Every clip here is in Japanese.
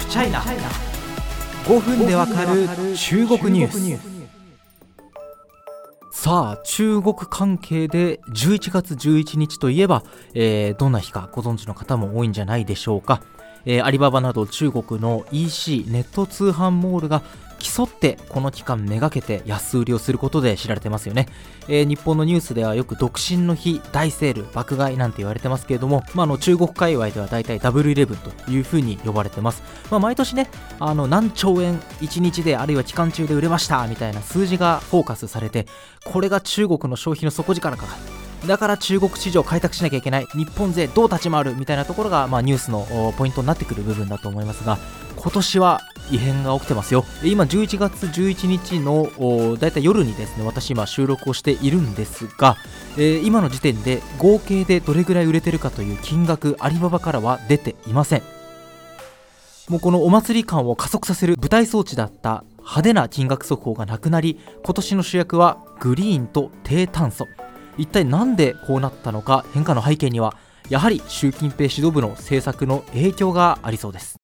フチャイナ5分でわかる中国ニュース。さあ中国関係で11月11日といえば、えー、どんな日かご存知の方も多いんじゃないでしょうか、えー、アリババなど中国の EC ネット通販モールが競ってこの期間めがけて安売りをすることで知られてますよね、えー、日本のニュースではよく独身の日大セール爆買いなんて言われてますけれども、まあ、の中国界隈では大体ダブルイレブンというふうに呼ばれてます、まあ、毎年ねあの何兆円1日であるいは期間中で売れましたみたいな数字がフォーカスされてこれが中国の消費の底力か。だから中国市場を開拓しなきゃいけない。日本勢どう立ち回る？みたいなところが、まあ、ニュースのポイントになってくる部分だと思いますが今年は異変が起きてますよ。今11月11日のだいたい夜にですね私今収録をしているんですが、えー、今の時点で合計でどれぐらい売れてるかという金額アリババからは出ていません。もうこのお祭り感を加速させる舞台装置だった派手な金額速報がなくなり今年の主役はグリーンと低炭素。一体何でこうなったのか変化の背景にはやはり習近平指導部の政策の影響がありそうです。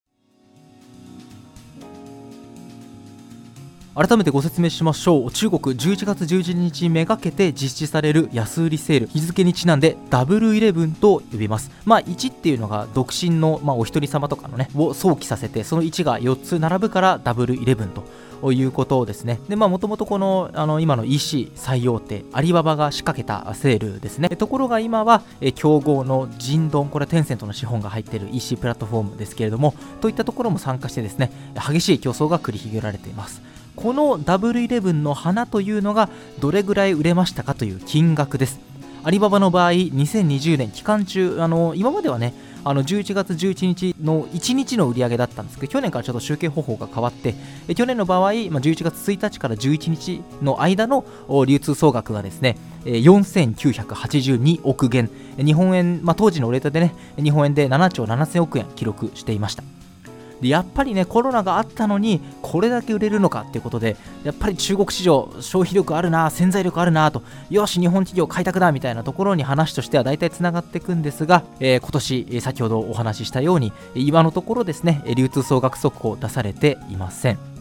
改めてご説明しましょう中国11月11日めがけて実施される安売りセール日付にちなんでダブルイレブンと呼びますまあ1っていうのが独身の、まあ、お一人様とかのねを想起させてその1が4つ並ぶからダブルイレブンということですね。で、まあ、もともとこの、あの、今の EC 最大手、アリババが仕掛けたセールですね。ところが今は、競合のジンドン、これはテンセントの資本が入っている EC プラットフォームですけれども、といったところも参加してですね、激しい競争が繰り広げられています。このダブルイレブンの花というのがどれぐらい売れましたかという金額です。アリババの場合、2020年期間中、あの今まではね、あの11月11日の1日の売り上げだったんですけど、去年からちょっと集計方法が変わって、去年の場合、まあ、11月1日から11日の間の流通総額がですね、4982億元、日本円、まあ、当時のレートでね、日本円で7兆7000億円記録していました。でやっぱりねコロナがあったのにこれだけ売れるのかっていうことでやっぱり中国市場消費力あるな潜在力あるなとよし日本企業開拓だみたいなところに話としては大体つながっていくんですが、えー、今年、先ほどお話ししたように今のところですね流通総額速報出されていません。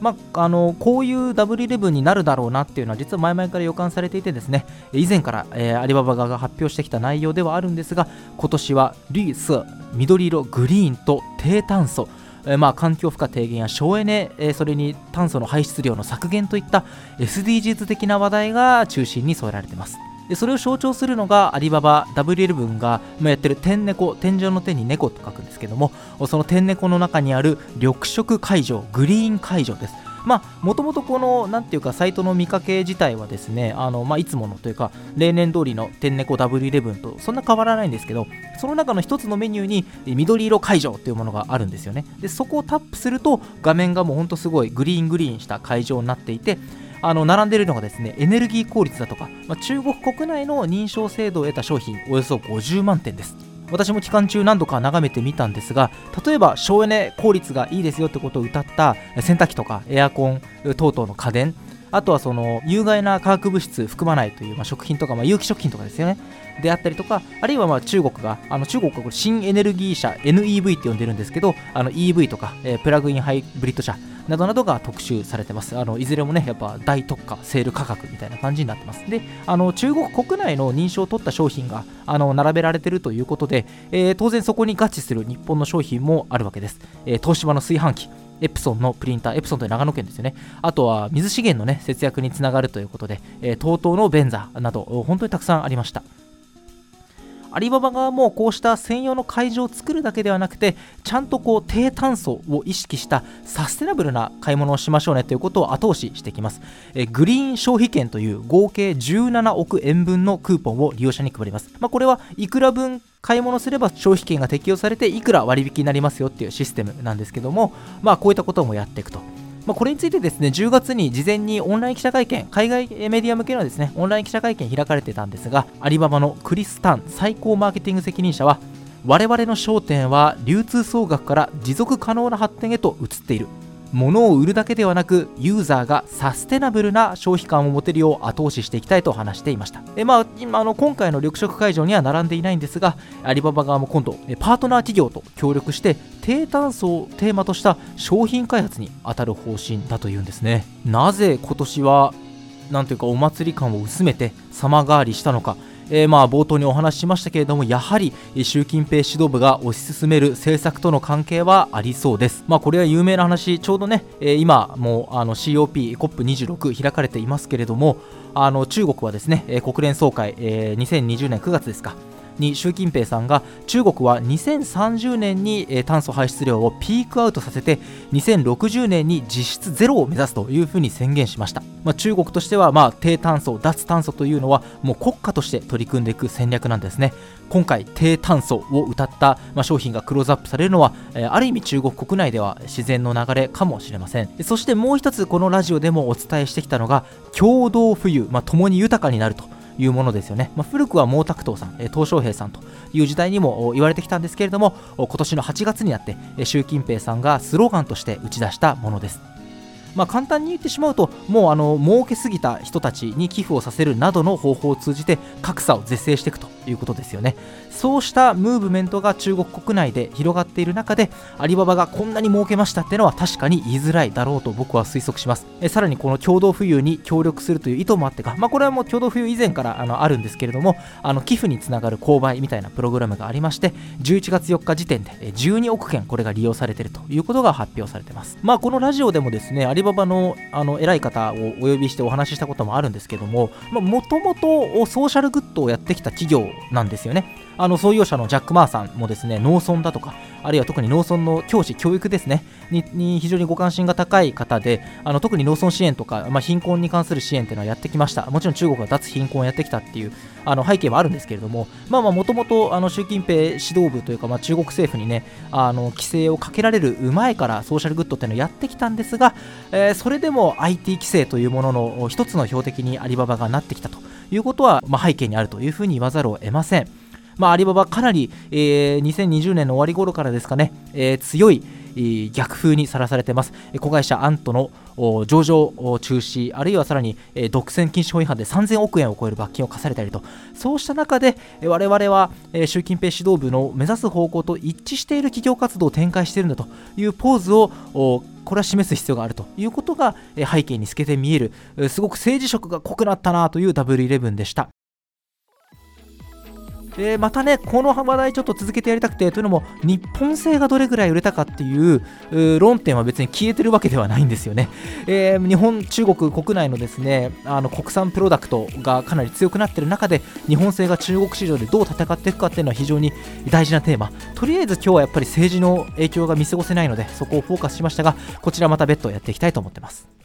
まあ、あのこういうダブルイレブンになるだろうなっていうのは実は前々から予感されていてですね以前から、えー、アリババ側が発表してきた内容ではあるんですが今年はリース緑色グリーンと低炭素えまあ、環境負荷低減や省エネ、えそれに炭素の排出量の削減といった SDGs 的な話題が中心に添えられています。でそれを象徴するのがアリババ W11 がやってる天猫天井の手に猫と書くんですけどもその天猫の中にある緑色会場グリーン会場ですまあ、もともとこの、なんていうか、サイトの見かけ自体はですね、あの、まあ、いつものというか、例年通りの天猫 W11 とそんな変わらないんですけど、その中の一つのメニューに、緑色会場というものがあるんですよね。で、そこをタップすると、画面がもうほんとすごいグリーングリーンした会場になっていて、あの並んでいるのがですねエネルギー効率だとか、まあ、中国国内の認証制度を得た商品およそ50万点です。私も期間中何度か眺めてみたんですが例えば省エネ効率がいいですよってことを謳った洗濯機とかエアコン等々の家電あとはその有害な化学物質含まないという、まあ、食品とか、まあ、有機食品とかですよね。であったりとかあるいはまあ中国があの中国はこれ新エネルギー車 NEV って呼んでるんですけどあの EV とか、えー、プラグインハイブリッド車などなどが特集されてます。あのいずれもね、やっぱ大特価、セール価格みたいな感じになってます。で、あの中国国内の認証を取った商品があの並べられてるということで、えー、当然そこに合致する日本の商品もあるわけです。えー、東芝の炊飯器、エプソンのプリンター、エプソンという長野県ですよね。あとは水資源の、ね、節約につながるということで、えー、TOTO のベンザなど、本当にたくさんありました。アリババ側もこうした専用の会場を作るだけではなくてちゃんとこう低炭素を意識したサステナブルな買い物をしましょうねということを後押ししてきます。えグリーン消費券という合計17億円分のクーポンを利用者に配ります、まあ、これはいくら分買い物すれば消費券が適用されていくら割引になりますよっていうシステムなんですけどもまあこういったこともやっていくと。まあ、これについてですね、10月に事前にオンライン記者会見、海外メディア向けのですね、オンライン記者会見開かれてたんですが、アリババのクリス・タン最高マーケティング責任者は、我々の焦点は流通総額から持続可能な発展へと移っている。物を売るだけではなくユーザーがサステナブルな消費感を持てるよう後押ししていきたいと話していました。え、まあ、今あの今回の緑色会場には並んでいないんですがアリババ側も今度パートナー企業と協力して低炭素をテーマとした商品開発に当たる方針だというんですね。なぜ今年はなんというかお祭り感を薄めて様変わりしたのか。えー、まあ冒頭にお話ししましたけれどもやはり習近平指導部が推し進める政策との関係はありそうです。まあこれは有名な話ちょうどね、えー、今もあの COPCOP26 開かれていますけれどもあの中国はですね国連総会、えー、2020年9月ですか。に習近平さんが中国は2030年に、え炭素排出量をピークアウトさせて2060年に実質ゼロを目指すというふうに宣言しました、まあ、中国としては、まあ、低炭素脱炭素というのはもう国家として取り組んでいく戦略なんですね。今回低炭素を謳った、まあ、商品がクローズアップされるのは、えー、ある意味中国国内では自然の流れかもしれません。そしてもう一つこのラジオでもお伝えしてきたのが共同富裕、まあ、共に豊かになると。いうものですよね、まあ、古くは毛沢東さん、鄧小平さんという時代にも言われてきたんですけれども今年の8月になって習近平さんがスローガンとして打ち出したものです。まあ、簡単に言ってしまうともうあの儲けすぎた人たちに寄付をさせるなどの方法を通じて格差を是正していくということですよね。そうしたムーブメントが中国国内で広がっている中でアリババがこんなに儲けましたっていうのは確かに言いづらいだろうと僕は推測します。えさらにこの共同富裕に協力するという意図もあってか、まあ、これはもう共同富裕以前からあのあるんですけれどもあの寄付につながる購買みたいなプログラムがありまして11月4日時点で12億件これが利用されているということが発表されてます。まあこのラジオでもですねアリババのあの偉い方をお呼びしてお話ししたこともあるんですけどももともとソーシャルグッドをやってきた企業なんですよね。あの創業者のジャック・マーさんもですね農村だとかあるいは特に農村の教師教育ですねに非常にご関心が高い方であの特に農村支援とか、まあ、貧困に関する支援っていうのはやってきましたもちろん中国は脱貧困をやってきたっていうあの背景はあるんですけれどもまあまあもともと習近平指導部というか、まあ、中国政府にねあの規制をかけられる前からソーシャルグッドっていうのをやってきたんですが、えー、それでも IT 規制というものの一つの標的にアリババがなってきたということは、まあ、背景にあるというふうに言わざるを得ません。まあ、アリババかなり、えー、2020年の終わり頃からですかね、えー、強い逆風にさらされています。子会社アントの上場中止あるいはさらに独占禁止法違反で3000億円を超える罰金を課されたりと。そうした中で我々は習近平指導部の目指す方向と一致している企業活動を展開しているんだというポーズをこれは示す必要があるということが背景に透けて見える。すごく政治色が濃くなったなという W11 でした。でまたねこの話題ちょっと続けてやりたくてというのも日本製がどれぐらい売れたかっていう論点は別に消えてるわけではないんですよね、えー、日本中国国内のですねあの国産プロダクトがかなり強くなってる中で日本製が中国市場でどう戦っていくかっていうのは非常に大事なテーマ。とりあえず今日はやっぱり政治の影響が見過ごせないのでそこをフォーカスしましたがこちらまた別途やっていきたいと思ってます。